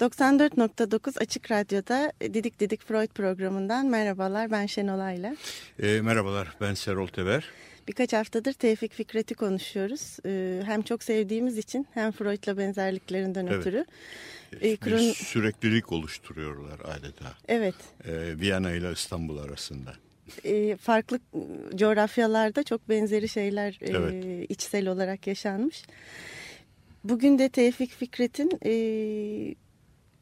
...94.9 Açık Radyo'da Didik Didik Freud programından merhabalar. Ben Şenol Ayla. E, merhabalar, ben Serol Teber. Birkaç haftadır Tevfik Fikret'i konuşuyoruz. E, hem çok sevdiğimiz için hem Freud'la benzerliklerinden Evet. ötürü. E, Bir kron- süreklilik oluşturuyorlar adeta. Evet, E, Viyana ile İstanbul arasında. e, farklı coğrafyalarda çok benzeri şeyler e, Evet. içsel olarak yaşanmış. Bugün de Tevfik Fikret'in e,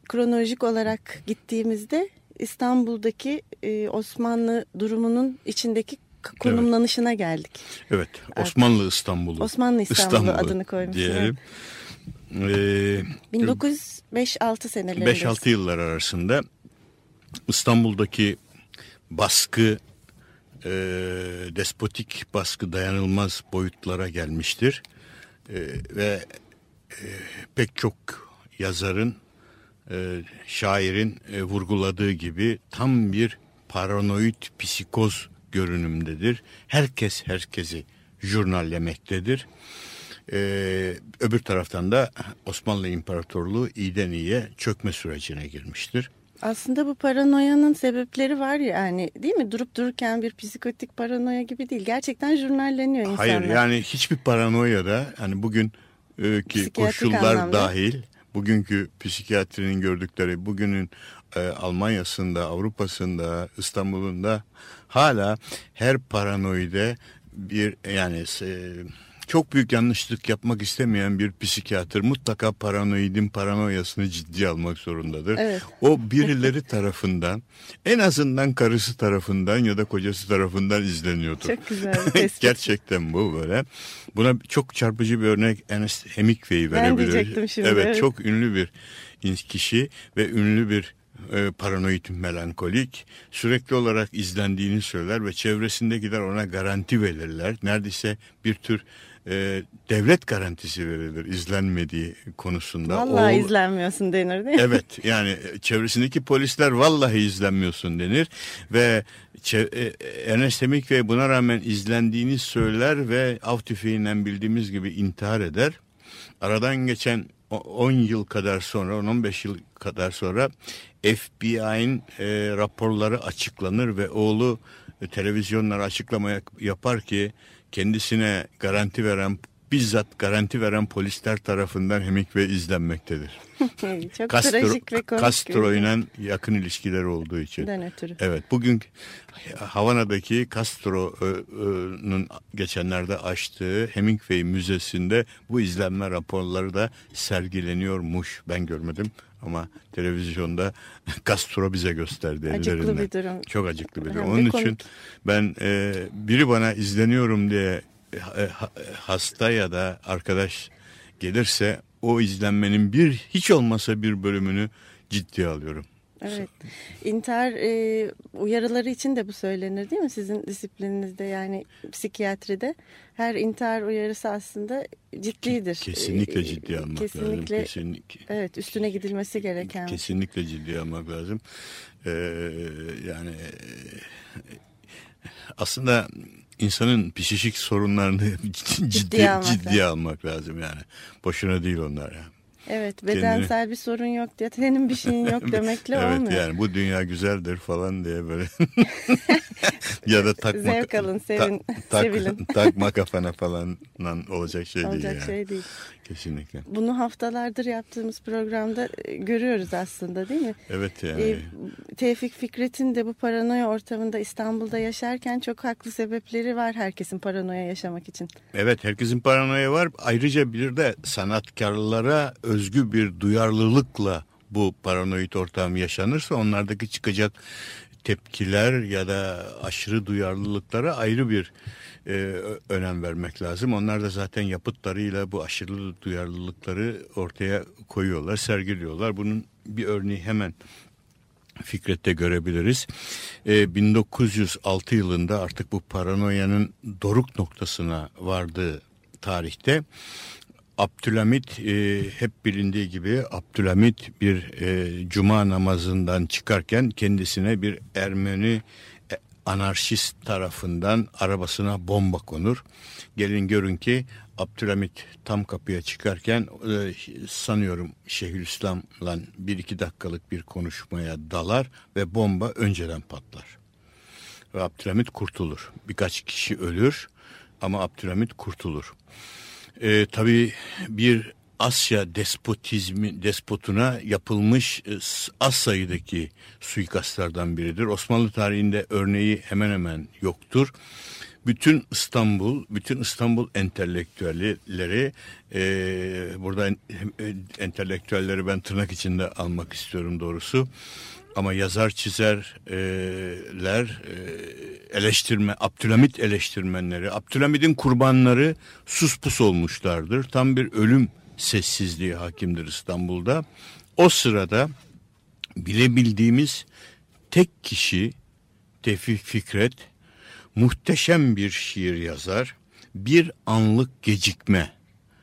kronolojik olarak gittiğimizde İstanbul'daki e, Osmanlı durumunun içindeki konumlanışına geldik. Evet, Osmanlı İstanbul'u. Osmanlı İstanbul'u adını koymuş, Diyelim. E, 1905-6 senelerinde. 5-6 yıllar arasında İstanbul'daki baskı, e, despotik baskı dayanılmaz boyutlara gelmiştir. E, ve e, pek çok yazarın, e, şairin e, vurguladığı gibi tam bir paranoid psikoz görünümdedir. Herkes herkesi jurnallemektedir. Ee, öbür taraftan da Osmanlı İmparatorluğu iyiden iyiye çökme sürecine girmiştir. Aslında bu paranoyanın sebepleri var yani değil mi? Durup dururken bir psikotik paranoya gibi değil. Gerçekten jurnalleniyor insanlar. Hayır yani hiçbir paranoya da hani bugün e, ki koşullar anlamda. dahil bugünkü psikiyatrinin gördükleri bugünün e, Almanya'sında, Avrupa'sında, İstanbul'unda hala her paranoide bir yani e, çok büyük yanlışlık yapmak istemeyen bir psikiyatr mutlaka paranoidin paranoyasını ciddiye almak zorundadır. Evet. O birileri tarafından en azından karısı tarafından ya da kocası tarafından izleniyordur. Çok güzel. Gerçekten bu böyle. Buna çok çarpıcı bir örnek Ernest Hemingway Ben verebilir. diyecektim şimdi, Evet, evet. çok ünlü bir kişi ve ünlü bir e, paranoid melankolik sürekli olarak izlendiğini söyler ve çevresindekiler ona garanti verirler. Neredeyse bir tür e, devlet garantisi verilir izlenmediği konusunda. Vallahi Oğul- izlenmiyorsun denir değil mi? Evet yani çevresindeki polisler vallahi izlenmiyorsun denir ve e, Ernest Hemingway buna rağmen izlendiğini söyler ve av tüfeğinden bildiğimiz gibi intihar eder. Aradan geçen o- 10 yıl kadar sonra 10-15 yıl kadar sonra FBI'nin e, raporları açıklanır ve oğlu e, televizyonlara açıklama yapar ki kendisine garanti veren bizzat garanti veren polisler tarafından Hemingway izlenmektedir. Çok Castro, trajik ve komik. Castro ile yakın ilişkileri olduğu için. Den ötürü. Evet bugün Havana'daki Castro'nun geçenlerde açtığı Hemingway Müzesi'nde bu izlenme raporları da sergileniyormuş. Ben görmedim ama televizyonda Castro bize gösterdi Acıklı ellerinden. bir durum. Çok acıklı bir durum. Onun için komik. ben e, biri bana izleniyorum diye e, ha- hasta ya da arkadaş gelirse o izlenmenin bir hiç olmasa bir bölümünü ciddiye alıyorum. Evet. İntihar e, uyarıları için de bu söylenir değil mi sizin disiplininizde yani psikiyatride? Her intihar uyarısı aslında ciddidir. Kesinlikle E, ciddiye almak lazım. kesinlikle, Kesinlikle. Evet üstüne gidilmesi gereken. Kesinlikle ciddiye almak lazım. Ee, yani aslında insanın psikik sorunlarını ciddi, ciddiye, almak ciddiye almak lazım yani. Boşuna değil onlar ya. Evet bedensel bir sorun yok diye senin bir şeyin yok demekle evet olmuyor. yani bu dünya güzeldir falan diye böyle ya da takma Zevk alın, sevin, sevilin. takma kafana falan olacak şey Olacak değil yani. şey değil. Kesinlikle. Bunu haftalardır yaptığımız programda e, görüyoruz aslında değil mi? Evet yani. E, Tevfik Fikret'in de bu paranoya ortamında İstanbul'da yaşarken çok haklı sebepleri var herkesin paranoya yaşamak için. Evet herkesin paranoya var. Ayrıca bir de sanatkarlara özgü bir duyarlılıkla bu paranoid ortam yaşanırsa onlardaki çıkacak tepkiler ya da aşırı duyarlılıklara ayrı bir e, önem vermek lazım. Onlar da zaten yapıtlarıyla bu aşırı duyarlılıkları ortaya koyuyorlar, sergiliyorlar. Bunun bir örneği hemen Fikret'te görebiliriz. E, 1906 yılında artık bu paranoyanın doruk noktasına vardığı tarihte Abdülhamit e, hep bilindiği gibi Abdülhamit bir e, cuma namazından çıkarken kendisine bir Ermeni e, anarşist tarafından arabasına bomba konur. Gelin görün ki Abdülhamit tam kapıya çıkarken e, sanıyorum Şeyhülislam'la bir iki dakikalık bir konuşmaya dalar ve bomba önceden patlar. Ve Abdülhamit kurtulur. Birkaç kişi ölür ama Abdülhamit kurtulur. E, tabii bir Asya despotizmi despotuna yapılmış e, az sayıdaki suikastlardan biridir. Osmanlı tarihinde örneği hemen hemen yoktur. Bütün İstanbul, bütün İstanbul entelektüelleri, e, burada e, entelektüelleri ben tırnak içinde almak istiyorum doğrusu. Ama yazar çizerler, e, eleştirme, Abdülhamit eleştirmenleri, Abdülhamit'in kurbanları sus pus olmuşlardır. Tam bir ölüm sessizliği hakimdir İstanbul'da. O sırada bilebildiğimiz tek kişi Tevfik Fikret muhteşem bir şiir yazar. Bir anlık gecikme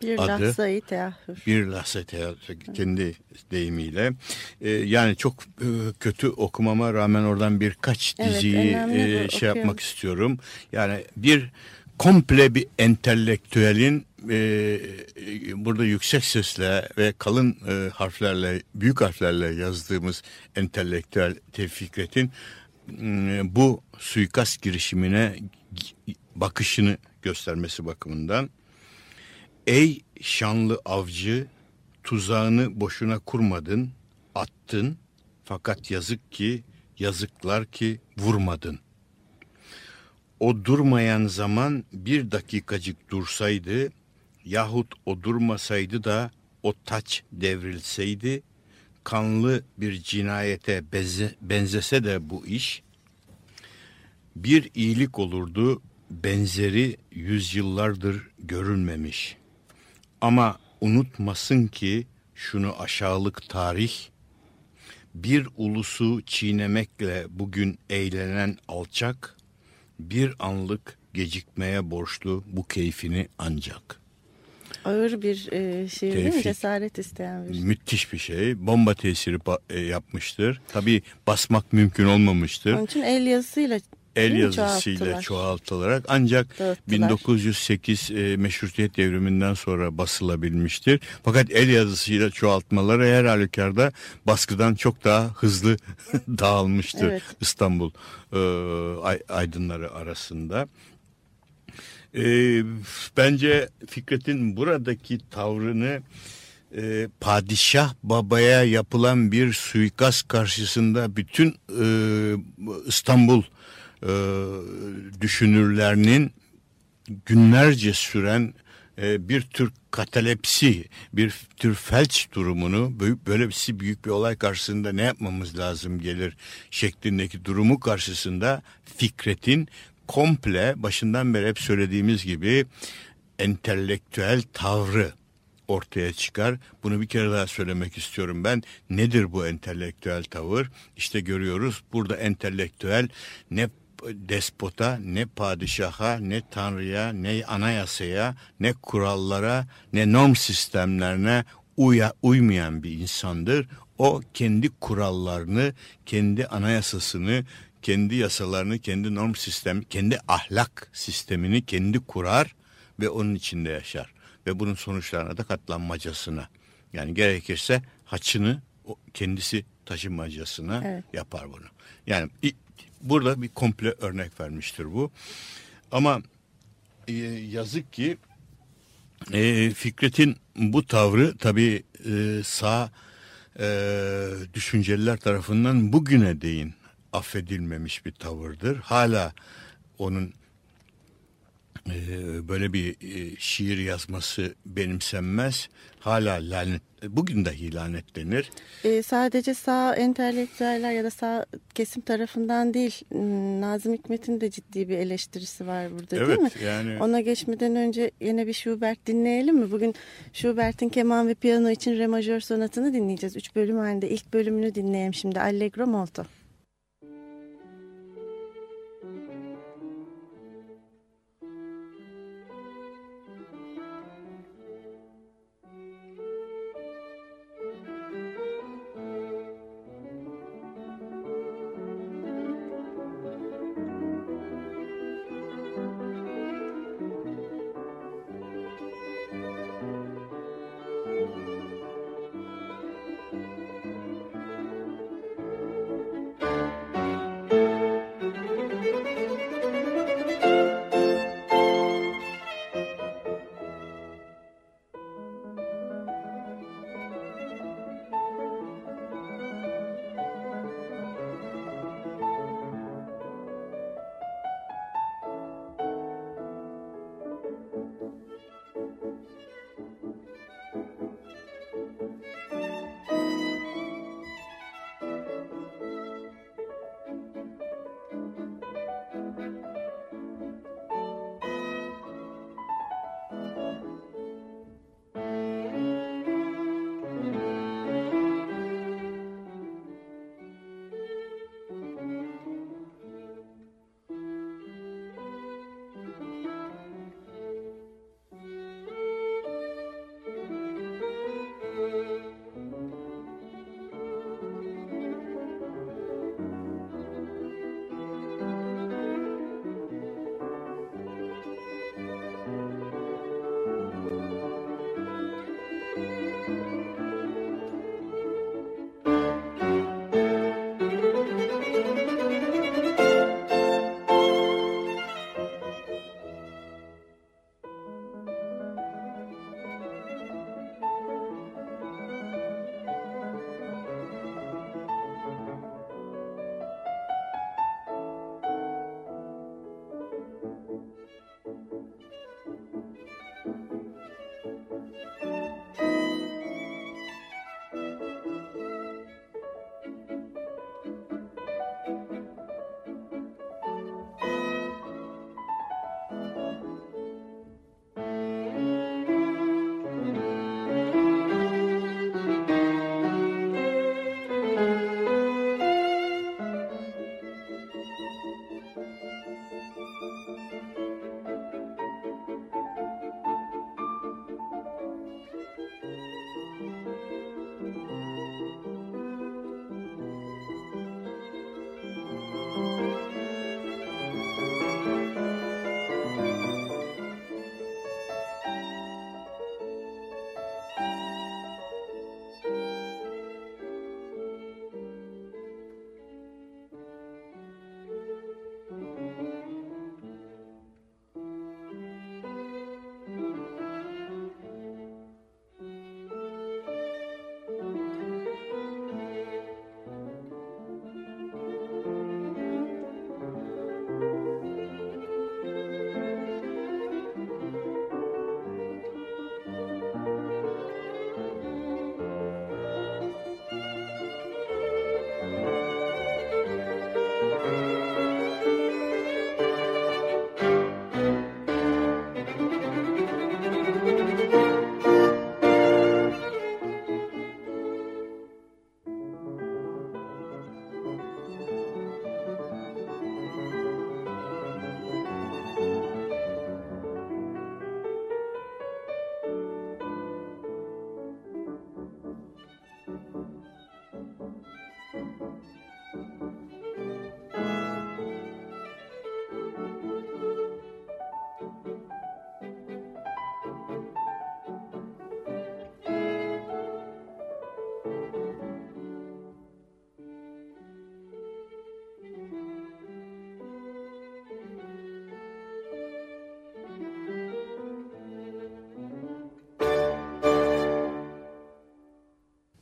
bir adı. lahzayı teahhür. Bir lahza teahhür kendi deyimiyle. Ee, yani çok e, kötü okumama rağmen oradan birkaç Evet, diziyi önemli e, şey okuyalım. yapmak istiyorum. Yani bir komple bir entelektüelin e, e, burada yüksek sesle ve kalın e, harflerle, büyük harflerle yazdığımız entelektüel Tevfikret'in bu suikast girişimine bakışını göstermesi bakımından Ey şanlı avcı tuzağını boşuna kurmadın, attın fakat yazık ki yazıklar ki vurmadın. O durmayan zaman bir dakikacık dursaydı yahut o durmasaydı da o taç devrilseydi kanlı bir cinayete benzese de bu iş bir iyilik olurdu benzeri yüzyıllardır görülmemiş. Ama unutmasın ki şunu aşağılık tarih bir ulusu çiğnemekle bugün eğlenen alçak bir anlık gecikmeye borçlu bu keyfini ancak. Ağır bir e, şiir değil mi? Tevfik. Cesaret isteyen bir. Müthiş bir şey. Bomba tesiri e, yapmıştır. Tabii basmak mümkün olmamıştır. Onun için el yazısıyla El değil yazısıyla Çoğalttılar. çoğaltılarak ancak Dağıttılar. 1908 e, meşrutiyet devriminden sonra basılabilmiştir. Fakat el yazısıyla çoğaltmaları her halükarda baskıdan çok daha hızlı dağılmıştır Evet. İstanbul e, ay- aydınları arasında. E, bence Fikret'in buradaki tavrını e, padişah babaya yapılan bir suikast karşısında bütün e, İstanbul e, düşünürlerinin günlerce süren e, bir tür katalepsi, bir tür felç durumunu büyük, böylesi büyük bir olay karşısında ne yapmamız lazım gelir şeklindeki durumu karşısında Fikret'in komple başından beri hep söylediğimiz gibi entelektüel tavrı ortaya çıkar. Bunu bir kere daha söylemek istiyorum ben. Nedir bu entelektüel tavır? İşte görüyoruz burada entelektüel ne despota, ne padişaha, ne tanrıya, ne anayasaya, ne kurallara, ne norm sistemlerine uya, uymayan bir insandır. O kendi kurallarını, kendi anayasasını, kendi yasalarını, kendi norm sistemi, kendi ahlak sistemini kendi kurar ve onun içinde yaşar. Ve bunun sonuçlarına da katlanmacasına. Yani gerekirse haçını kendisi taşımacasına Evet. yapar bunu. Yani burada bir komple örnek vermiştir bu. Ama e, yazık ki e, Fikret'in bu tavrı tabii e, sağ e, düşünceliler tarafından bugüne değin affedilmemiş bir tavırdır. Hala onun böyle bir e, şiir yazması benimsenmez. Hala lanet, bugün dahi lanetlenir. E, sadece sağ entelektüeller ya da sağ kesim tarafından değil, Nazım Hikmet'in de ciddi bir eleştirisi var burada evet, değil mi? Yani... Ona geçmeden önce yine bir Schubert dinleyelim mi? Bugün Schubert'in keman ve piyano için re majör sonatını dinleyeceğiz. Üç bölüm halinde ilk bölümünü dinleyelim şimdi. Allegro molto.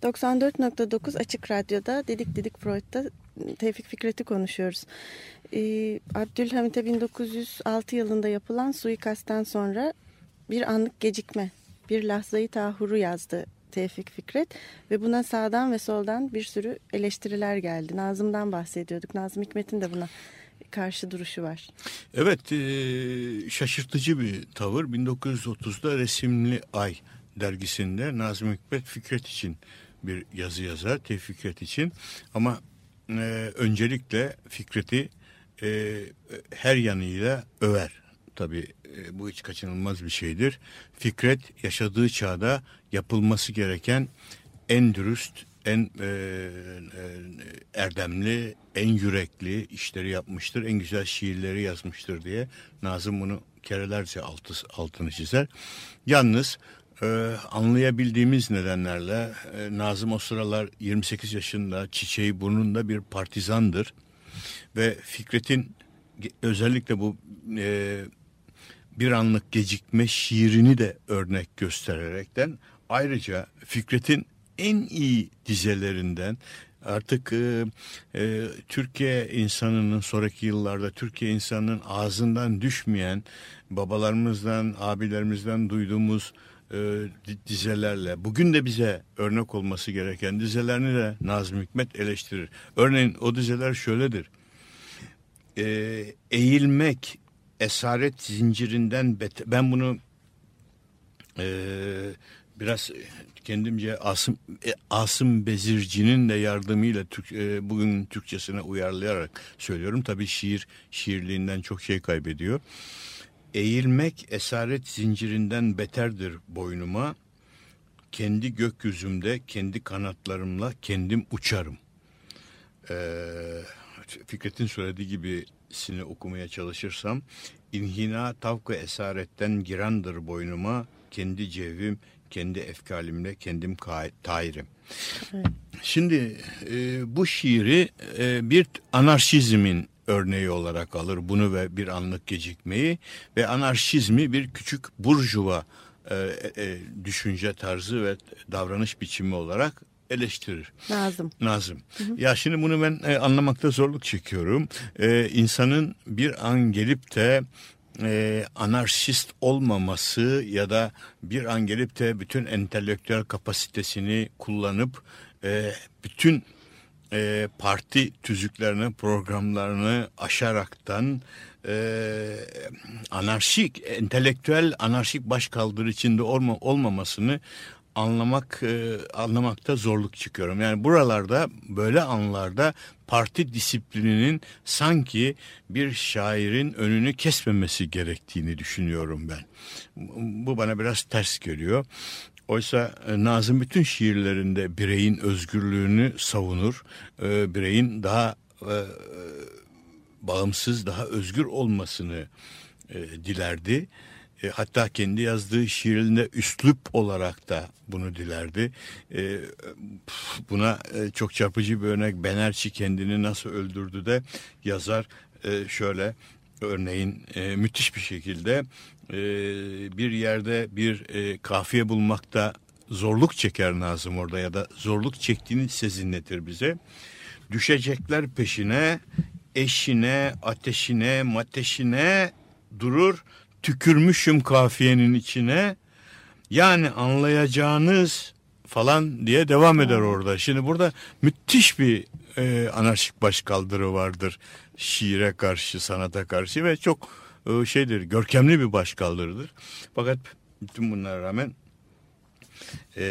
94.9 Açık Radyo'da Dedik Dedik Freud'da Tevfik Fikret'i konuşuyoruz. Ee, Abdülhamit'e 1906 yılında yapılan suikastten sonra bir anlık gecikme, bir lahzayı tahuru yazdı Tevfik Fikret ve buna sağdan ve soldan bir sürü eleştiriler geldi. Nazım'dan bahsediyorduk. Nazım Hikmet'in de buna karşı duruşu var. Evet e, şaşırtıcı bir tavır. 1930'da Resimli Ay dergisinde Nazım Hikmet Fikret için bir yazı yazar. Tevfik Fikret için ama e, öncelikle Fikret'i e, her yanıyla över. Tabii e, bu hiç kaçınılmaz bir şeydir. Fikret yaşadığı çağda yapılması gereken en dürüst, en e, e, erdemli, en yürekli işleri yapmıştır. En güzel şiirleri yazmıştır diye Nazım bunu kerelerce altı, altını çizer. Yalnız e, anlayabildiğimiz nedenlerle e, Nazım o sıralar 28 yaşında çiçeği burnunda bir partizandır. Ve Fikret'in özellikle bu e, bir anlık gecikme şiirini de örnek göstererekten ayrıca Fikret'in en iyi dizelerinden artık e, e, Türkiye insanının sonraki yıllarda Türkiye insanının ağzından düşmeyen babalarımızdan abilerimizden duyduğumuz dizelerle bugün de bize örnek olması gereken dizelerini de Nazım Hikmet eleştirir. Örneğin o dizeler şöyledir. E, eğilmek esaret zincirinden beter. Ben bunu e, biraz kendimce Asım, e, Asım Bezirci'nin de yardımıyla Türk, e, bugün Türkçesine uyarlayarak söylüyorum. Tabii şiir şiirliğinden çok şey kaybediyor. Eğilmek esaret zincirinden beterdir boynuma. Kendi gökyüzümde, kendi kanatlarımla kendim uçarım. Ee, Fikret'in söylediği gibisini okumaya çalışırsam inhina tavkı esaretten girandır boynuma kendi cevim kendi efkalimle kendim tairim. Evet. Şimdi e, bu şiiri e, bir anarşizmin örneği olarak alır bunu ve bir anlık gecikmeyi ve anarşizmi bir küçük burjuva e, e, düşünce tarzı ve davranış biçimi olarak eleştirir. Nazım. Nazım. Hı hı. Ya şimdi bunu ben e, anlamakta zorluk çekiyorum. E, insanın bir an gelip de e, anarşist olmaması ya da bir an gelip de bütün entelektüel kapasitesini kullanıp e, bütün e, parti tüzüklerini, programlarını aşaraktan e, anarşik, entelektüel anarşik başkaldırı içinde olma, olmamasını anlamak e, anlamakta zorluk çıkıyorum. Yani buralarda böyle anlarda parti disiplininin sanki bir şairin önünü kesmemesi gerektiğini düşünüyorum ben. Bu bana biraz ters geliyor. Oysa e, Nazım bütün şiirlerinde bireyin özgürlüğünü savunur. E, bireyin daha e, bağımsız, daha özgür olmasını dilerdi. hatta kendi yazdığı şiirinde üslup olarak da bunu dilerdi. buna çok çarpıcı bir örnek Benerçi kendini nasıl öldürdü de yazar şöyle örneğin müthiş bir şekilde e, bir yerde bir e, kafiye bulmakta zorluk çeker Nazım orada ya da zorluk çektiğini sezinletir bize. Düşecekler peşine, eşine, ateşine, mateşine durur. Tükürmüşüm kafiyenin içine. Yani anlayacağınız falan diye devam eder orada. Şimdi burada müthiş bir e, anarşik başkaldırı vardır şiire karşı, sanata karşı ve çok e, şeydir, görkemli bir başkaldırıdır. Fakat bütün bunlara rağmen e,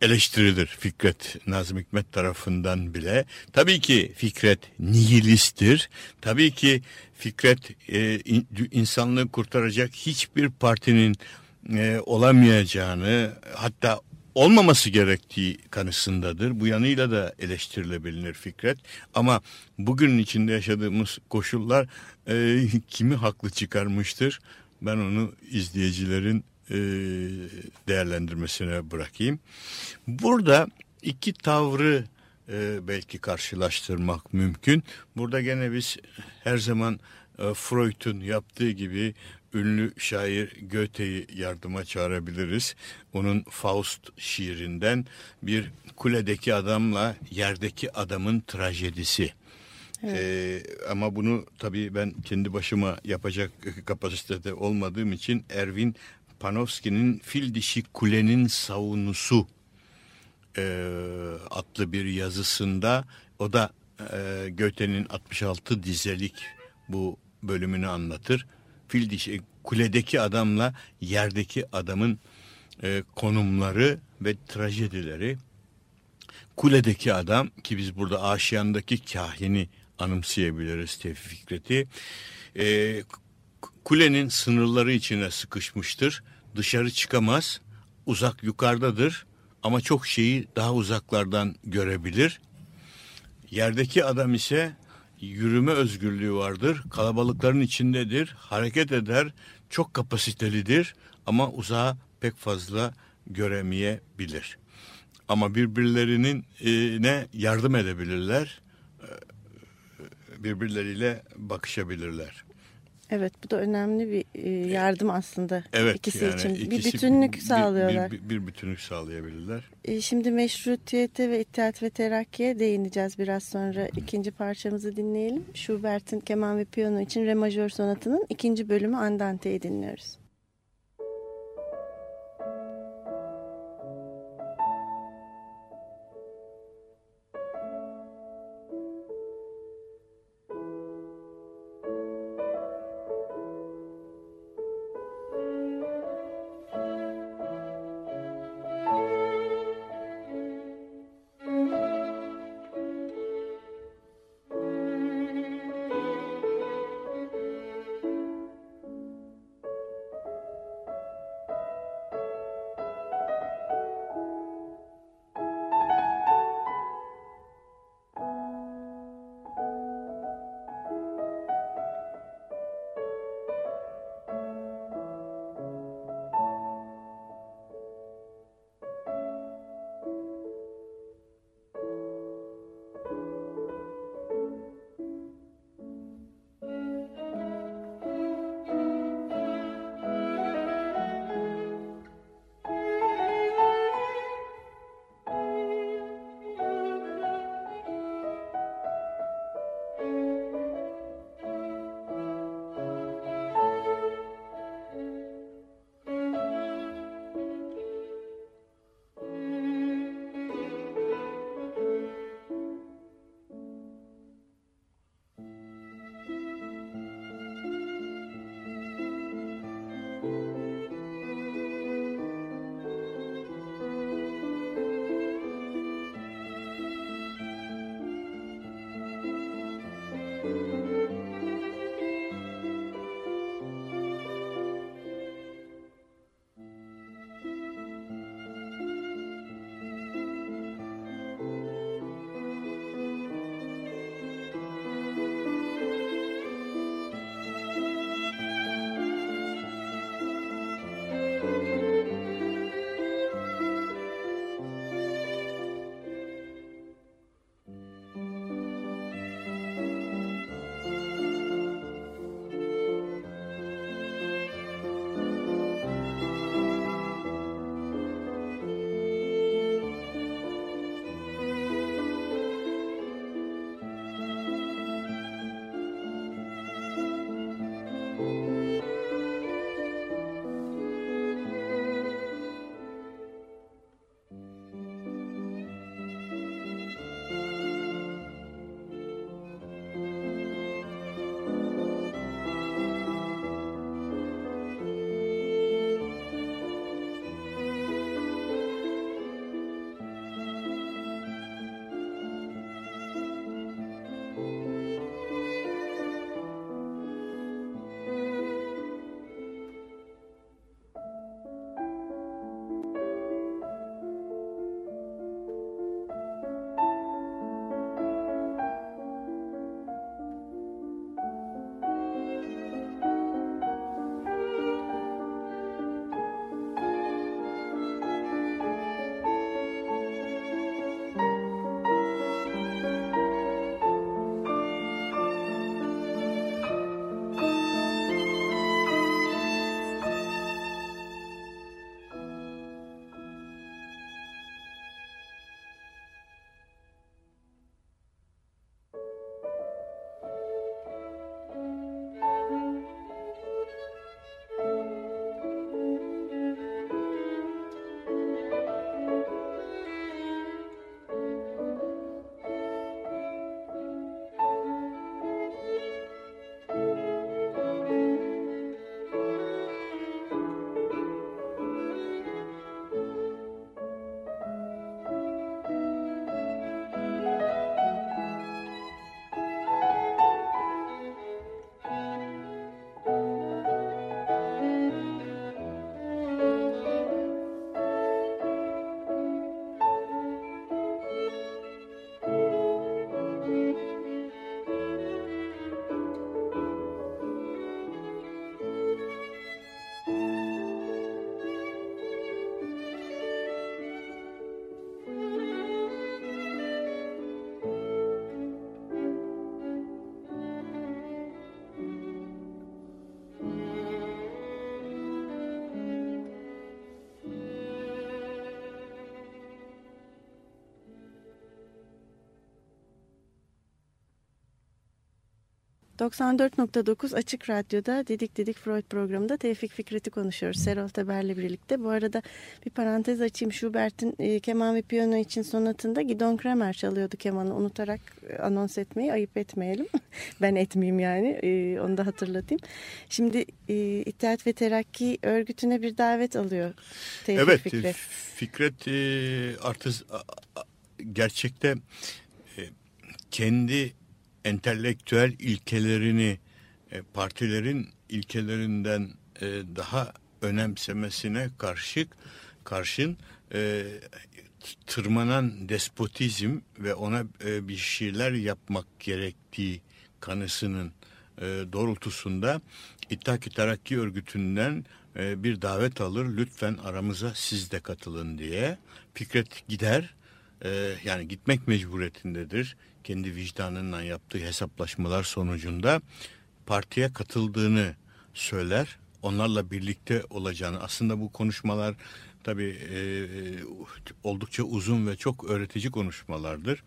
eleştirilir Fikret Nazım Hikmet tarafından bile. Tabii ki Fikret nihilisttir. Tabii ki Fikret e, insanlığı kurtaracak hiçbir partinin e, olamayacağını hatta olmaması gerektiği kanısındadır. Bu yanıyla da eleştirilebilir Fikret. Ama bugünün içinde yaşadığımız koşullar e, kimi haklı çıkarmıştır? Ben onu izleyicilerin e, değerlendirmesine bırakayım. Burada iki tavrı e, belki karşılaştırmak mümkün. Burada gene biz her zaman e, Freud'un yaptığı gibi ünlü şair Goethe'yi yardıma çağırabiliriz. Onun Faust şiirinden bir kuledeki adamla yerdeki adamın trajedisi. Ee, ama bunu tabii ben kendi başıma yapacak kapasitede olmadığım için Erwin Panofsky'nin Fil Dişi Kulenin Savunusu e, adlı bir yazısında o da e, Goethe'nin 66 dizelik bu bölümünü anlatır. Fil dişi kuledeki adamla yerdeki adamın e, konumları ve trajedileri. Kuledeki adam ki biz burada Aşiyan'daki kahini anımsayabiliriz Tevfik Fikret'i. E, kulenin sınırları içine sıkışmıştır. Dışarı çıkamaz. Uzak yukarıdadır ama çok şeyi daha uzaklardan görebilir. Yerdeki adam ise yürüme özgürlüğü vardır. Kalabalıkların içindedir. Hareket eder. Çok kapasitelidir ama uzağa pek fazla göremeyebilir. Ama birbirlerinin e, ne yardım edebilirler. e, Birbirleriyle bakışabilirler. Evet bu da önemli bir e, yardım aslında Evet ikisi yani için. bir ikisi bütünlük bir- sağlıyorlar. Bir, bir, bir bütünlük sağlayabilirler. E, Şimdi meşrutiyete ve İttihat ve Terakki'ye değineceğiz biraz sonra. ikinci parçamızı dinleyelim. Schubert'in keman ve piyano için re majör sonatının ikinci bölümü Andante'yi dinliyoruz. 94.9 Açık Radyo'da Dedik Dedik Freud programında Tevfik Fikret'i konuşuyoruz. Serol Teber'le birlikte. Bu arada bir parantez açayım. Schubert'in e, keman ve piyano için sonatında Gidon Kramer çalıyordu kemanı. Unutarak e, anons etmeyi ayıp etmeyelim. ben etmeyeyim yani. E, onu da hatırlatayım. Şimdi e, İttihat ve Terakki örgütüne bir davet alıyor Tevfik evet, Fikret. Fikret e, artık gerçekte e, kendi entelektüel ilkelerini e, partilerin ilkelerinden e, daha önemsemesine karşı karşın e, tırmanan despotizm ve ona e, bir şeyler yapmak gerektiği kanısının e, doğrultusunda İttihat Terakki Örgütü'nden e, bir davet alır. Lütfen aramıza siz de katılın diye. Fikret gider. E, yani gitmek mecburiyetindedir kendi vicdanından yaptığı hesaplaşmalar sonucunda partiye katıldığını söyler. Onlarla birlikte olacağını aslında bu konuşmalar tabii e, oldukça uzun ve çok öğretici konuşmalardır.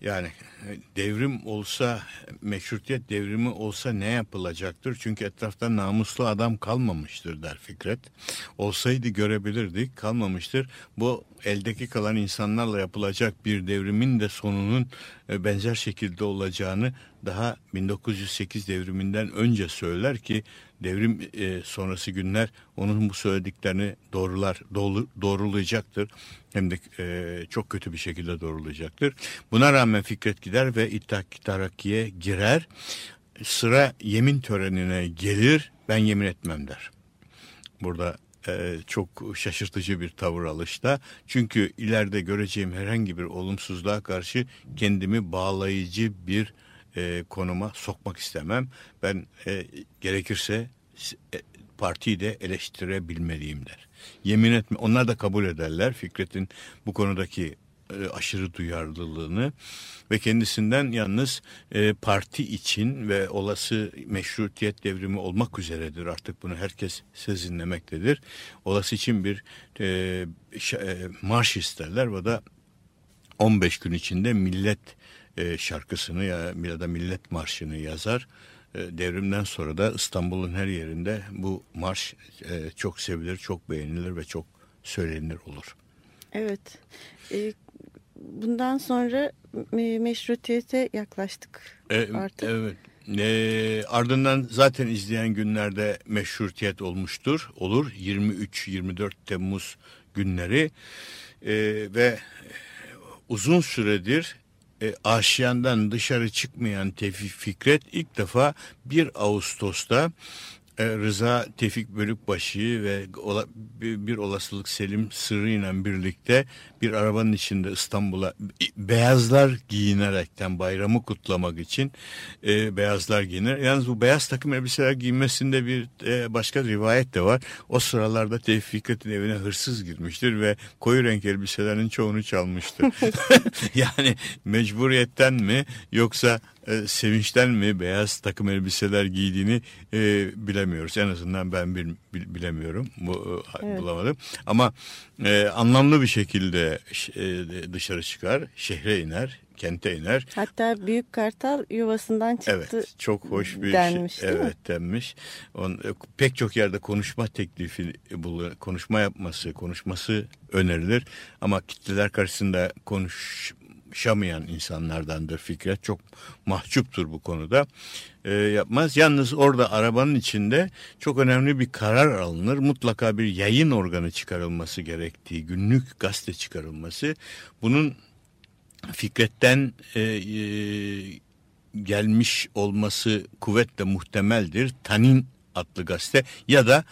Yani e, devrim olsa, meşrutiyet devrimi olsa ne yapılacaktır? Çünkü etrafta namuslu adam kalmamıştır der Fikret. Olsaydı görebilirdik, kalmamıştır. Bu eldeki kalan insanlarla yapılacak bir devrimin de sonunun e, benzer şekilde olacağını daha 1908 devriminden önce söyler ki devrim e, sonrası günler onun bu söylediklerini doğrular doğru, doğrulayacaktır. Hem de e, çok kötü bir şekilde doğrulayacaktır. Buna rağmen Fikret gider ve İttihat Terakki'ye girer. Sıra yemin törenine gelir ben yemin etmem der. Burada e, çok şaşırtıcı bir tavır alışta. Çünkü ileride göreceğim herhangi bir olumsuzluğa karşı kendimi bağlayıcı bir e, konuma sokmak istemem. Ben e, gerekirse e, partiyi de eleştirebilmeliyim der. Yemin etme onlar da kabul ederler Fikret'in bu konudaki e, aşırı duyarlılığını ve kendisinden yalnız e, parti için ve olası meşrutiyet devrimi olmak üzeredir. Artık bunu herkes sezinlemektedir. Olası için bir e, e, marş isterler. ve da 15 gün içinde millet e, şarkısını ya, ya da millet marşını yazar. E, devrimden sonra da İstanbul'un her yerinde bu marş e, çok sevilir, çok beğenilir ve çok söylenir olur. Evet. Bundan sonra meşrutiyete yaklaştık e, artık. Evet. E, ardından zaten izleyen günlerde meşrutiyet olmuştur. Olur 23-24 Temmuz günleri e, ve uzun süredir e, aşiyandan dışarı çıkmayan Tevfik Fikret ilk defa 1 Ağustos'ta Rıza Tevfik Bölükbaşı ve bir olasılık Selim Sırrı ile birlikte bir arabanın içinde İstanbul'a beyazlar giyinerekten bayramı kutlamak için e, beyazlar giyiner. Yalnız bu beyaz takım elbiseler giyinmesinde bir e, başka rivayet de var. O sıralarda Tevfik Fikret'in evine hırsız girmiştir ve koyu renk elbiselerin çoğunu çalmıştır. yani mecburiyetten mi yoksa e, sevinçten mi beyaz takım elbiseler giydiğini e, bilemiyoruz. En azından ben bil, bil, bilemiyorum. Bu, e, evet. Bulamadım. Ama e, anlamlı bir şekilde e, dışarı çıkar, şehre iner, kente iner. Hatta büyük kartal yuvasından çıktı. Evet, çok hoş bir denmiş, şey. Evet, denmiş. On, e, pek çok yerde konuşma teklifi konuşma yapması, konuşması önerilir ama kitleler karşısında konuş yaşamayan insanlardandır Fikret. Çok mahcuptur bu konuda. E, yapmaz. Yalnız orada arabanın içinde çok önemli bir karar alınır. Mutlaka bir yayın organı çıkarılması gerektiği, günlük gazete çıkarılması. Bunun Fikret'ten e, e, gelmiş olması kuvvetle muhtemeldir. Tanin adlı gazete ya da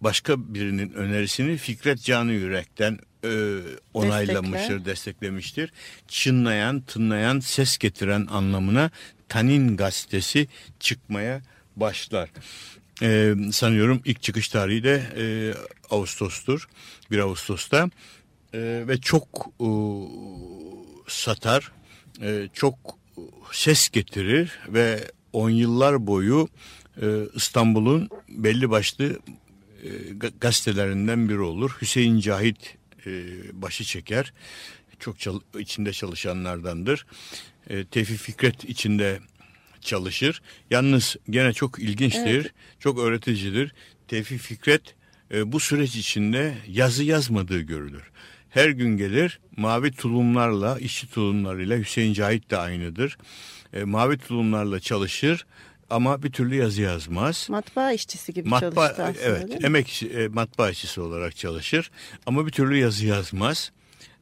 başka birinin önerisini Fikret Canı Yürek'ten e, onaylamıştır, Destekle. desteklemiştir. Çınlayan, tınlayan, ses getiren anlamına Tanin gazetesi çıkmaya başlar. E, sanıyorum ilk çıkış tarihi de e, Ağustos'tur. 1 Ağustos'ta. E, ve çok e, satar, e, çok ses getirir ve on yıllar boyu e, İstanbul'un belli başlı e, gazetelerinden biri olur. Hüseyin Cahit e, başı çeker. Çok çal içinde çalışanlardandır. E, Tevfik Fikret içinde çalışır. Yalnız gene çok ilginçtir, Evet. çok öğreticidir. Tevfik Fikret e, bu süreç içinde yazı yazmadığı görülür. Her gün gelir mavi tulumlarla, işçi tulumlarıyla Hüseyin Cahit de aynıdır. E, mavi tulumlarla çalışır ama bir türlü yazı yazmaz. Matbaa işçisi gibi Matbaa çalıştı aslında evet emek e, matbaa işçisi olarak çalışır ama bir türlü yazı yazmaz.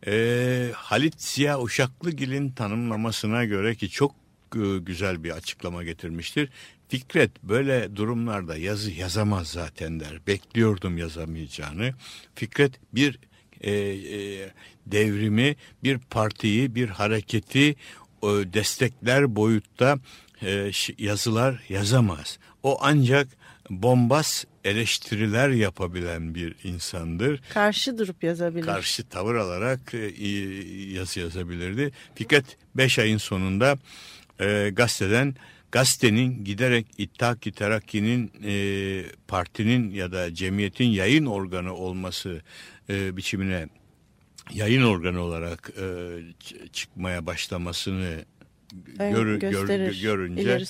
E, Halit Ziya Uşaklıgil'in tanımlamasına göre ki çok e, güzel bir açıklama getirmiştir. Fikret böyle durumlarda yazı yazamaz zaten der. Bekliyordum yazamayacağını. Fikret bir e, e, devrimi, bir partiyi, bir hareketi e, destekler boyutta e, yazılar yazamaz. O ancak bombas eleştiriler yapabilen bir insandır. Karşı durup yazabilir. Karşı tavır alarak e, yazı yazabilirdi. Fikret 5 ayın sonunda e, gazeteden gazetenin giderek İttihat-ı Terakki'nin e, partinin ya da cemiyetin yayın organı olması e, biçimine yayın organı olarak e, çıkmaya başlamasını Ön- gör, gör- gösterir, görünce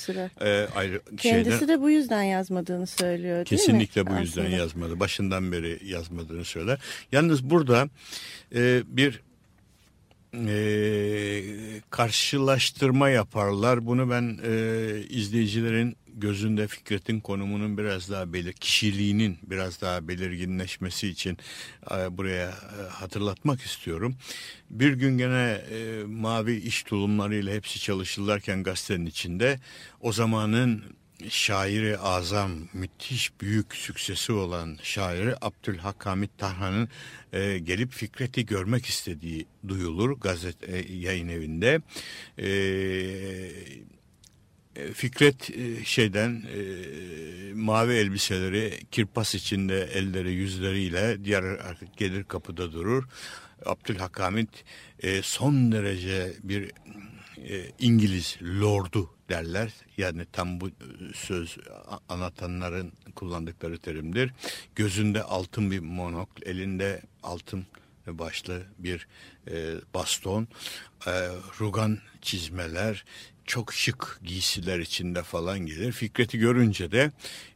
e, ayrı Kendisi şeyden de bu yüzden yazmadığını söylüyor değil mi? kesinlikle bu yüzden Aslında. yazmadı. Başından beri yazmadığını söyler. Yalnız burada e, bir e, karşılaştırma yaparlar. Bunu ben e, izleyicilerin gözünde Fikret'in konumunun biraz daha belir, kişiliğinin biraz daha belirginleşmesi için e, buraya e, hatırlatmak istiyorum. Bir gün gene e, mavi iş tulumlarıyla hepsi çalışırlarken gazetenin içinde o zamanın şairi azam, müthiş büyük süksesi olan şairi Abdülhak Hamit Tarhan'ın e, gelip Fikret'i görmek istediği duyulur gazete e, yayın evinde. E, Fikret e, şeyden e, mavi elbiseleri kirpas içinde elleri yüzleriyle diğer gelir kapıda durur. Abdülhak Hamit e, son derece bir e, İngiliz lordu derler. Yani tam bu e, söz anlatanların kullandıkları terimdir. Gözünde altın bir monokl, elinde altın başlı bir e, baston, e, rugan çizmeler, çok şık giysiler içinde falan gelir. Fikret'i görünce de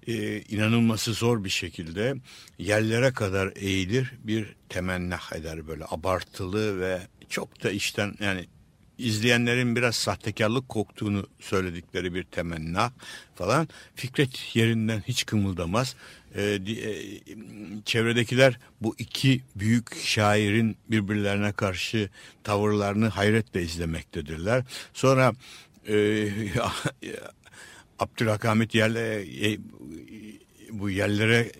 e, inanılması zor bir şekilde yerlere kadar eğilir bir temennah eder böyle abartılı ve çok da işten yani izleyenlerin biraz sahtekarlık koktuğunu söyledikleri bir temenna falan. Fikret yerinden hiç kımıldamaz. Di- e, çevredekiler bu iki büyük şairin birbirlerine karşı tavırlarını hayretle izlemektedirler. Sonra e, Abdülhakamit yerle e, bu yerlere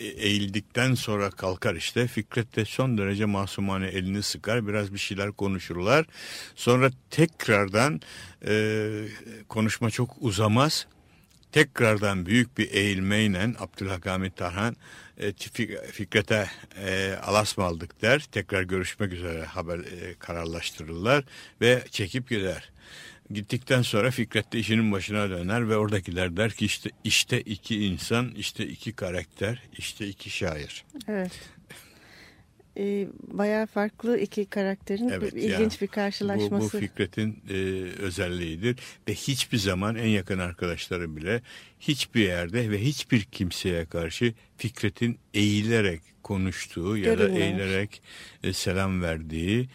eğildikten sonra kalkar işte. Fikret de son derece masumane elini sıkar. Biraz bir şeyler konuşurlar. Sonra tekrardan e, konuşma çok uzamaz. Tekrardan büyük bir eğilmeyle Abdülhakamit Tarhan e, Fik- Fikret'e e, alas mı aldık der. Tekrar görüşmek üzere haber e, kararlaştırırlar ve çekip gider. Gittikten sonra Fikret de işinin başına döner ve oradakiler der ki işte işte iki insan, işte iki karakter, işte iki şair. Evet. Ee, bayağı farklı iki karakterin Evet, bir- ilginç ya. bir Bu, karşılaşması. bu Fikret'in e, özelliğidir ve hiçbir zaman en yakın arkadaşları bile hiçbir yerde ve hiçbir kimseye karşı Fikret'in eğilerek konuştuğu ya da eğilerek e, selam verdiği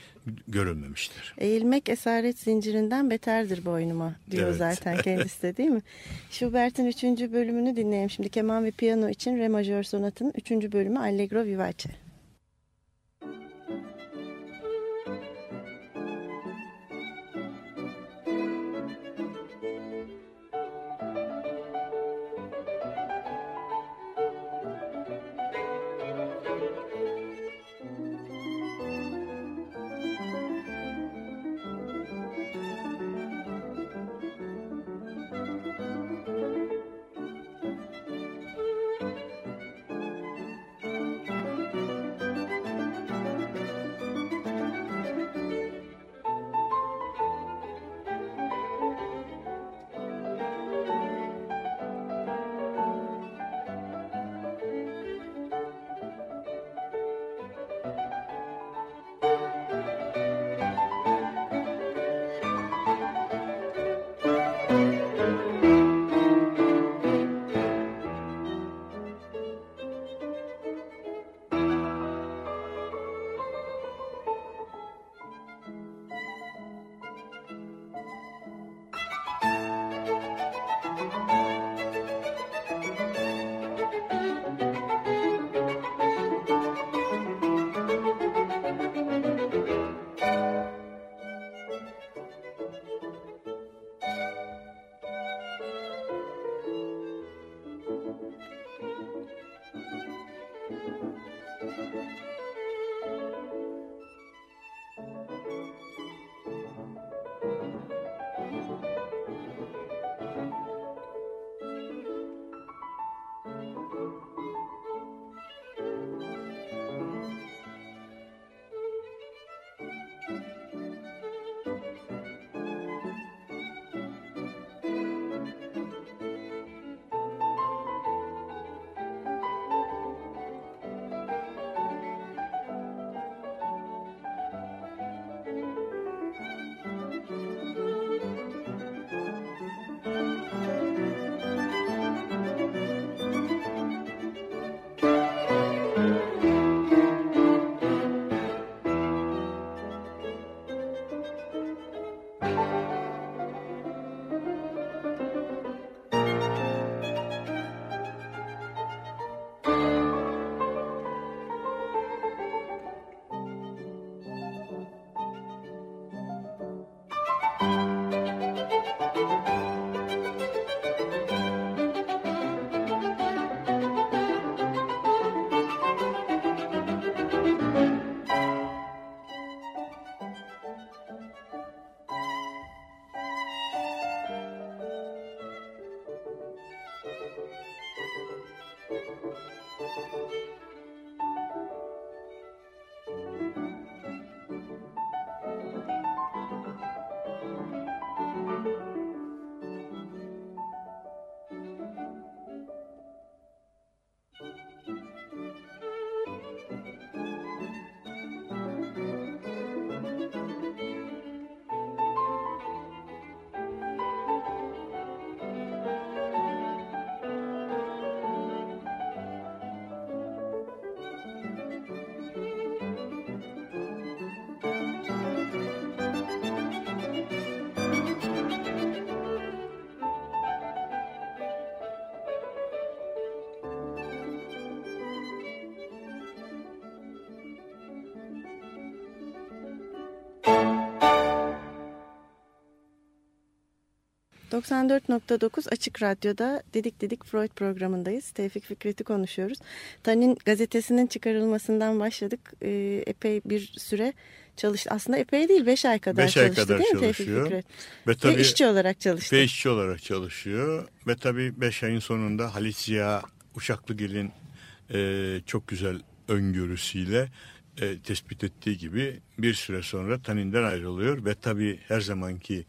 görülmemiştir. Eğilmek esaret zincirinden beterdir boynuma diyor Evet. zaten kendisi de değil mi? Schubert'in 3. bölümünü dinleyelim şimdi. Keman ve piyano için Re majör sonatının 3. bölümü Allegro Vivace. 94.9 Açık Radyo'da Dedik Dedik Freud programındayız. Tevfik Fikret'i konuşuyoruz. Tanin gazetesinin çıkarılmasından başladık. Ee, epey bir süre çalıştı. Aslında epey değil 5 ay kadar Beş ay çalıştı kadar değil mi Tevfik çalışıyor. Fikret? Ve tabii Ve işçi olarak çalıştı. ve işçi olarak çalışıyor. Ve tabii 5 ayın sonunda Halit Ziya Uşaklıgil'in e, çok güzel öngörüsüyle e, tespit ettiği gibi bir süre sonra Tanin'den ayrılıyor. Ve tabii her zamanki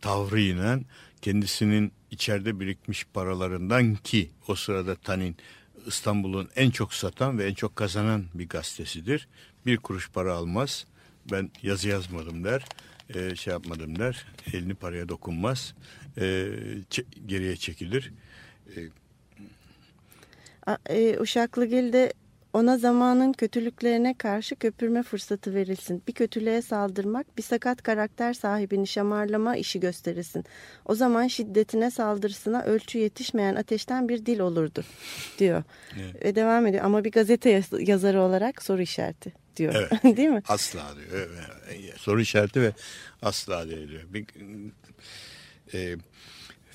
tavrıyla kendisinin içeride birikmiş paralarından ki o sırada Tanin İstanbul'un en çok satan ve en çok kazanan bir gazetesidir. Bir kuruş para almaz. Ben yazı yazmadım der. e, şey yapmadım der. Elini paraya dokunmaz. E, geriye çekilir. A- E, Uşaklıgil'de ona zamanın kötülüklerine karşı köpürme fırsatı verilsin. Bir kötülüğe saldırmak, bir sakat karakter sahibini şamarlama işi gösterilsin. O zaman şiddetine saldırısına ölçü yetişmeyen ateşten bir dil olurdu diyor. Evet. Ve devam ediyor ama bir gazete yaz- yazarı olarak soru işareti diyor. Evet. Değil mi? Asla diyor. Evet. Soru işareti ve asla diyor. Bir, e,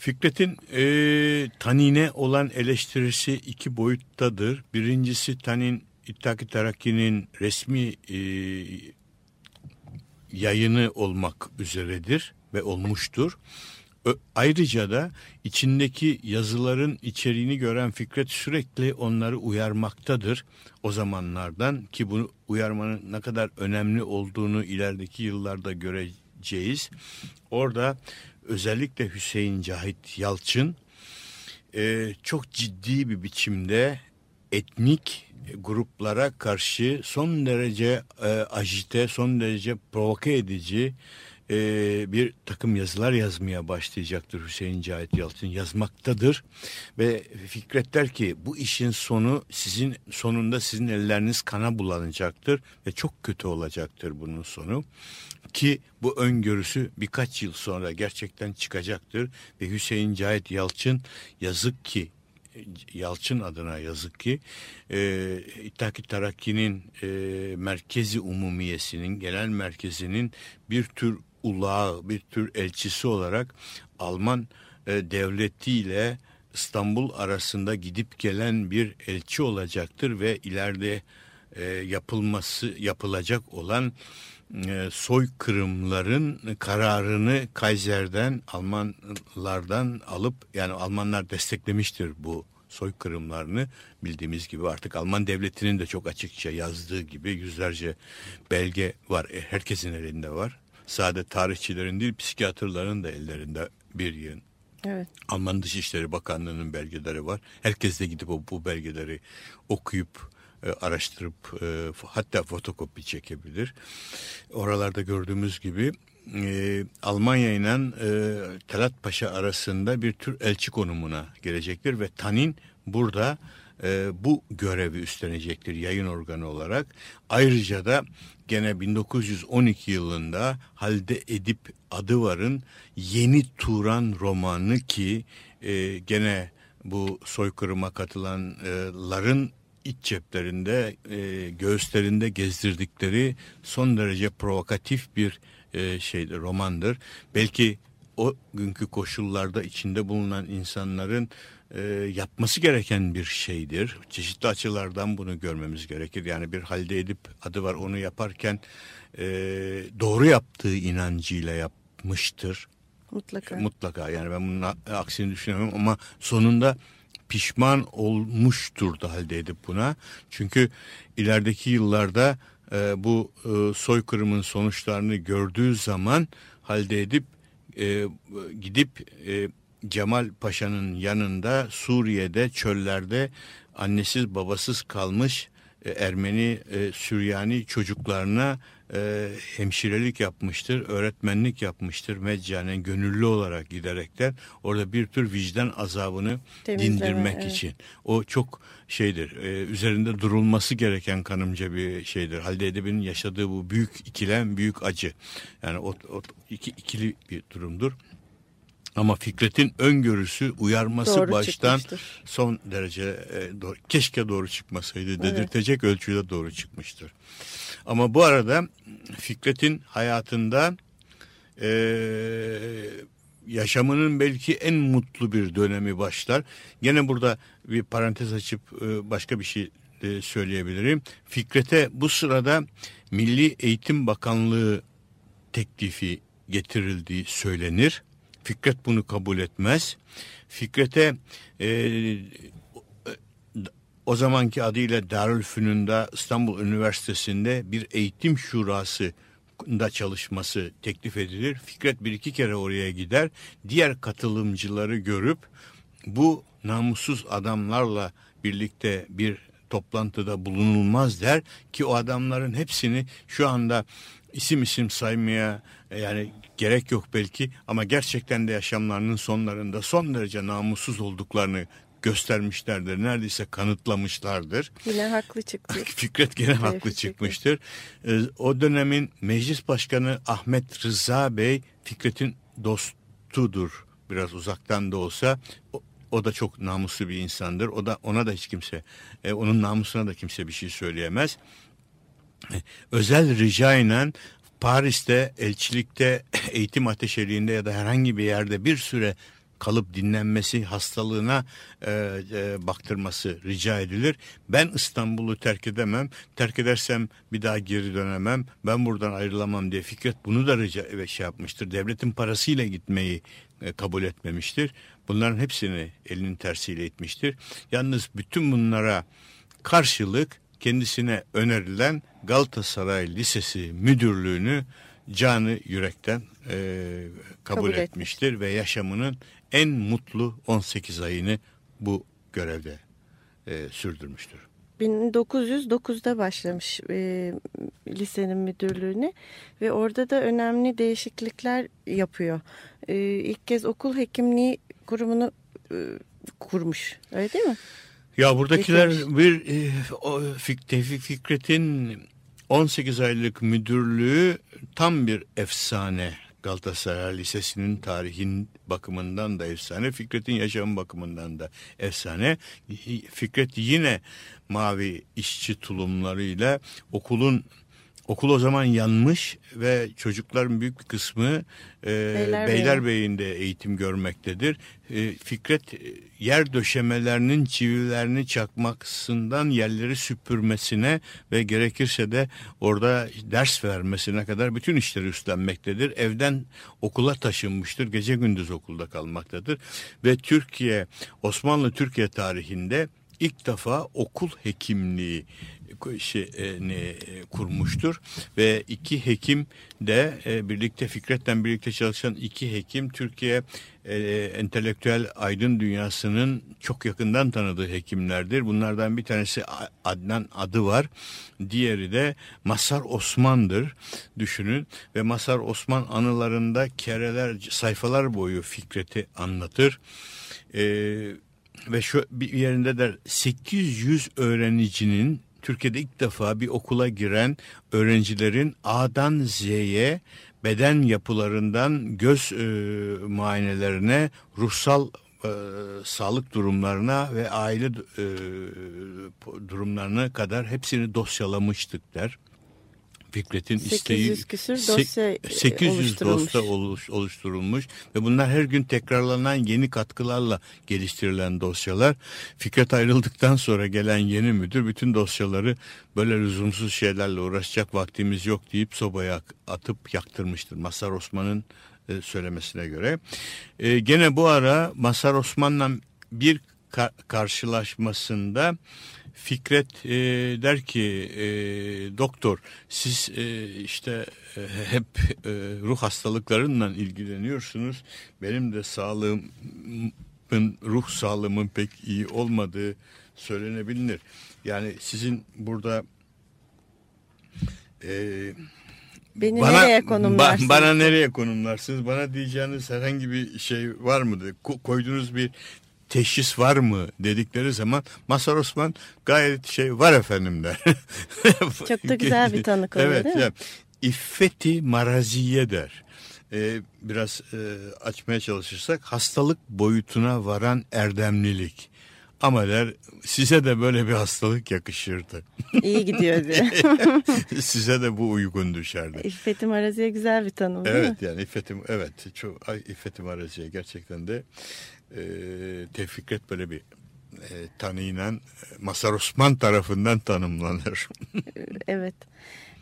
Fikret'in e, Tanin'e olan eleştirisi iki boyuttadır. Birincisi Tanin İttihat-ı Terakki'nin resmi e, yayını olmak üzeredir ve olmuştur. Ö- Ayrıca da içindeki yazıların içeriğini gören Fikret sürekli onları uyarmaktadır o zamanlardan ki bu uyarmanın ne kadar önemli olduğunu ilerideki yıllarda göreceğiz. Orada özellikle Hüseyin Cahit Yalçın e, çok ciddi bir biçimde etnik gruplara karşı son derece e, ajite, son derece provoke edici e, bir takım yazılar yazmaya başlayacaktır Hüseyin Cahit Yalçın. Yazmaktadır. Ve Fikret der ki bu işin sonu sizin sonunda sizin elleriniz kana bulanacaktır ve çok kötü olacaktır bunun sonu. Ki bu öngörüsü birkaç yıl sonra gerçekten çıkacaktır. Ve Hüseyin Cahit Yalçın yazık ki Yalçın adına yazık ki e, İttihat-ı Terakki'nin e, merkezi umumiyesinin genel merkezinin bir tür ulağı bir tür elçisi olarak Alman e, devletiyle İstanbul arasında gidip gelen bir elçi olacaktır ve ileride e, yapılması yapılacak olan e, soykırımların kararını Kaiser'den Almanlardan alıp yani Almanlar desteklemiştir bu soykırımlarını bildiğimiz gibi artık Alman devletinin de çok açıkça yazdığı gibi yüzlerce belge var. E, herkesin elinde var. Sadece tarihçilerin değil psikiyatrların da ellerinde bir yığın. Evet. Alman Dışişleri Bakanlığı'nın belgeleri var. Herkes de gidip o, bu belgeleri okuyup e, araştırıp e, hatta fotokopi çekebilir. Oralarda gördüğümüz gibi e, Almanya ile e, Talat Paşa arasında bir tür elçi konumuna gelecektir ve Tanin burada e, bu görevi üstlenecektir yayın organı olarak. Ayrıca da gene 1912 yılında Halde Edip Adıvar'ın Yeni Turan romanı ki e, gene bu soykırıma katılanların iç ceplerinde, e, göğüslerinde gezdirdikleri son derece provokatif bir e, şeydir, romandır. Belki o günkü koşullarda içinde bulunan insanların e, yapması gereken bir şeydir. Çeşitli açılardan bunu görmemiz gerekir. Yani bir halde edip adı var onu yaparken e, doğru yaptığı inancıyla yapmıştır. Mutlaka. Mutlaka yani ben bunun aksini düşünüyorum ama sonunda pişman olmuştur da halde edip buna. Çünkü ilerideki yıllarda e, bu e, soykırımın sonuçlarını gördüğü zaman halde edip e, gidip e, Cemal Paşa'nın yanında Suriye'de çöllerde annesiz babasız kalmış e, Ermeni e, Süryani çocuklarına e, hemşirelik yapmıştır, öğretmenlik yapmıştır meccanen gönüllü olarak giderekten orada bir tür vicdan azabını Temizleme, dindirmek evet. için. O çok şeydir, e, üzerinde durulması gereken kanımca bir şeydir. Halide Edip'in yaşadığı bu büyük ikilem, büyük acı. Yani o, o iki, ikili bir durumdur. Ama Fikret'in öngörüsü, uyarması Doğru baştan çıkmıştır. son derece e, doğru, keşke doğru çıkmasaydı dedirtecek ölçüde doğru çıkmıştır. Ama bu arada Fikret'in hayatında e, yaşamının belki en mutlu bir dönemi başlar. Gene burada bir parantez açıp e, başka bir şey e, söyleyebilirim. Fikret'e bu sırada Milli Eğitim Bakanlığı teklifi getirildiği söylenir. Fikret bunu kabul etmez. Fikret'e e, o zamanki adıyla Darülfünun'da İstanbul Üniversitesi'nde bir eğitim şurası da çalışması teklif edilir. Fikret bir iki kere oraya gider. Diğer katılımcıları görüp bu namussuz adamlarla birlikte bir toplantıda bulunulmaz der ki o adamların hepsini şu anda isim isim saymaya yani gerek yok belki ama gerçekten de yaşamlarının sonlarında son derece namussuz olduklarını göstermişlerdir. Neredeyse kanıtlamışlardır. Yine haklı çıktı. Fikret gene haklı Fikret. çıkmıştır. Ee, o dönemin meclis başkanı Ahmet Rıza Bey Fikret'in dostudur. Biraz uzaktan da olsa o, da çok namuslu bir insandır. O da ona da hiç kimse e, onun namusuna da kimse bir şey söyleyemez. E, özel ricayla Paris'te elçilikte eğitim ateşeliğinde ya da herhangi bir yerde bir süre kalıp dinlenmesi hastalığına e, e, baktırması rica edilir. Ben İstanbul'u terk edemem. Terk edersem bir daha geri dönemem. Ben buradan ayrılamam diye Fikret bunu da rica ve şey yapmıştır. Devletin parasıyla gitmeyi e, kabul etmemiştir. Bunların hepsini elinin tersiyle etmiştir. Yalnız bütün bunlara karşılık kendisine önerilen Galatasaray Lisesi müdürlüğünü canı yürekten e, kabul, Kabul etmiştir ve yaşamının en mutlu 18 ayını bu görevde e, sürdürmüştür. 1909'da başlamış e, lisenin müdürlüğüne ve orada da önemli değişiklikler yapıyor. E, ilk kez okul hekimliği kurumunu e, kurmuş. Öyle değil mi? Ya buradakiler Getirmiş. bir e, Tevfik Fikret'in 18 aylık müdürlüğü tam bir efsane. Galatasaray Lisesi'nin tarihin bakımından da efsane, Fikret'in yaşam bakımından da efsane. Fikret yine mavi işçi tulumlarıyla okulun Okul o zaman yanmış ve çocukların büyük bir kısmı e, Beylerbeyi. Beylerbeyi'nde eğitim görmektedir. E, Fikret e, yer döşemelerinin çivilerini çakmasından yerleri süpürmesine ve gerekirse de orada ders vermesine kadar bütün işleri üstlenmektedir. Evden okula taşınmıştır, gece gündüz okulda kalmaktadır. Ve Türkiye, Osmanlı Türkiye tarihinde ilk defa okul hekimliği şeyini e, kurmuştur ve iki hekim de e, birlikte Fikret'le birlikte çalışan iki hekim Türkiye e, entelektüel aydın dünyasının çok yakından tanıdığı hekimlerdir. Bunlardan bir tanesi Adnan adı var. Diğeri de Masar Osman'dır. Düşünün ve Masar Osman anılarında kereler sayfalar boyu Fikret'i anlatır. Eee ve şu bir yerinde de 800 öğrencinin Türkiye'de ilk defa bir okula giren öğrencilerin A'dan Z'ye beden yapılarından göz e, muayenelerine, ruhsal e, sağlık durumlarına ve aile e, durumlarına kadar hepsini dosyalamıştık der. Fikret'in 800 isteği küsür dosya e, 800 oluşturulmuş. dosya oluş, oluşturulmuş ve bunlar her gün tekrarlanan yeni katkılarla geliştirilen dosyalar. Fikret ayrıldıktan sonra gelen yeni müdür bütün dosyaları böyle lüzumsuz şeylerle uğraşacak vaktimiz yok deyip sobaya atıp yaktırmıştır. Masar Osman'ın e, söylemesine göre. E, gene bu ara Masar Osman'la bir ka- karşılaşmasında Fikret e, der ki e, doktor siz e, işte e, hep e, ruh hastalıklarından ilgileniyorsunuz. Benim de sağlığımın ruh sağlığımın pek iyi olmadığı söylenebilir. Yani sizin burada e, Beni nereye konumlarsınız? ba- bana nereye konumlarsınız? Bana diyeceğiniz herhangi bir şey var mı? Ko- koyduğunuz bir teşhis var mı dedikleri zaman Masar Osman gayet şey var efendim der. Çok da güzel bir tanık oluyor evet, değil mi? yani, İffeti maraziye der. Ee, biraz e, açmaya çalışırsak hastalık boyutuna varan erdemlilik. Ama der size de böyle bir hastalık yakışırdı. İyi gidiyor diye. size de bu uygun düşerdi. İffeti Marazi'ye güzel bir tanım değil mi? Evet yani İffet'im evet çok İffet'im Arazi'ye gerçekten de e, Tevfik Fikret böyle bir e, tanıyla Masar Osman tarafından tanımlanır. Evet.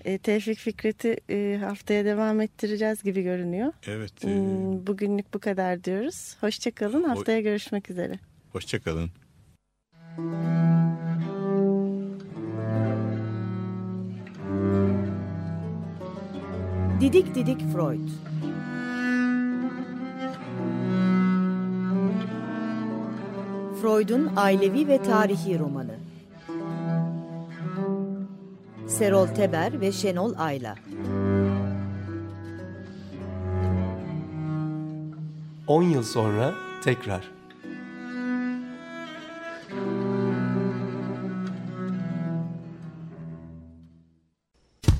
E, Tevfik Fikret'i e, haftaya devam ettireceğiz gibi görünüyor. evet. E, Hmm, Bugünlük bu kadar diyoruz. Hoşçakalın. Haftaya görüşmek üzere. Hoşçakalın. Didik Didik Freud Freud'un ailevi ve tarihi romanı Serol Teber ve Şenol Ayla 10 yıl sonra tekrar.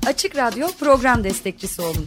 Açık Radyo program destekçisi olun.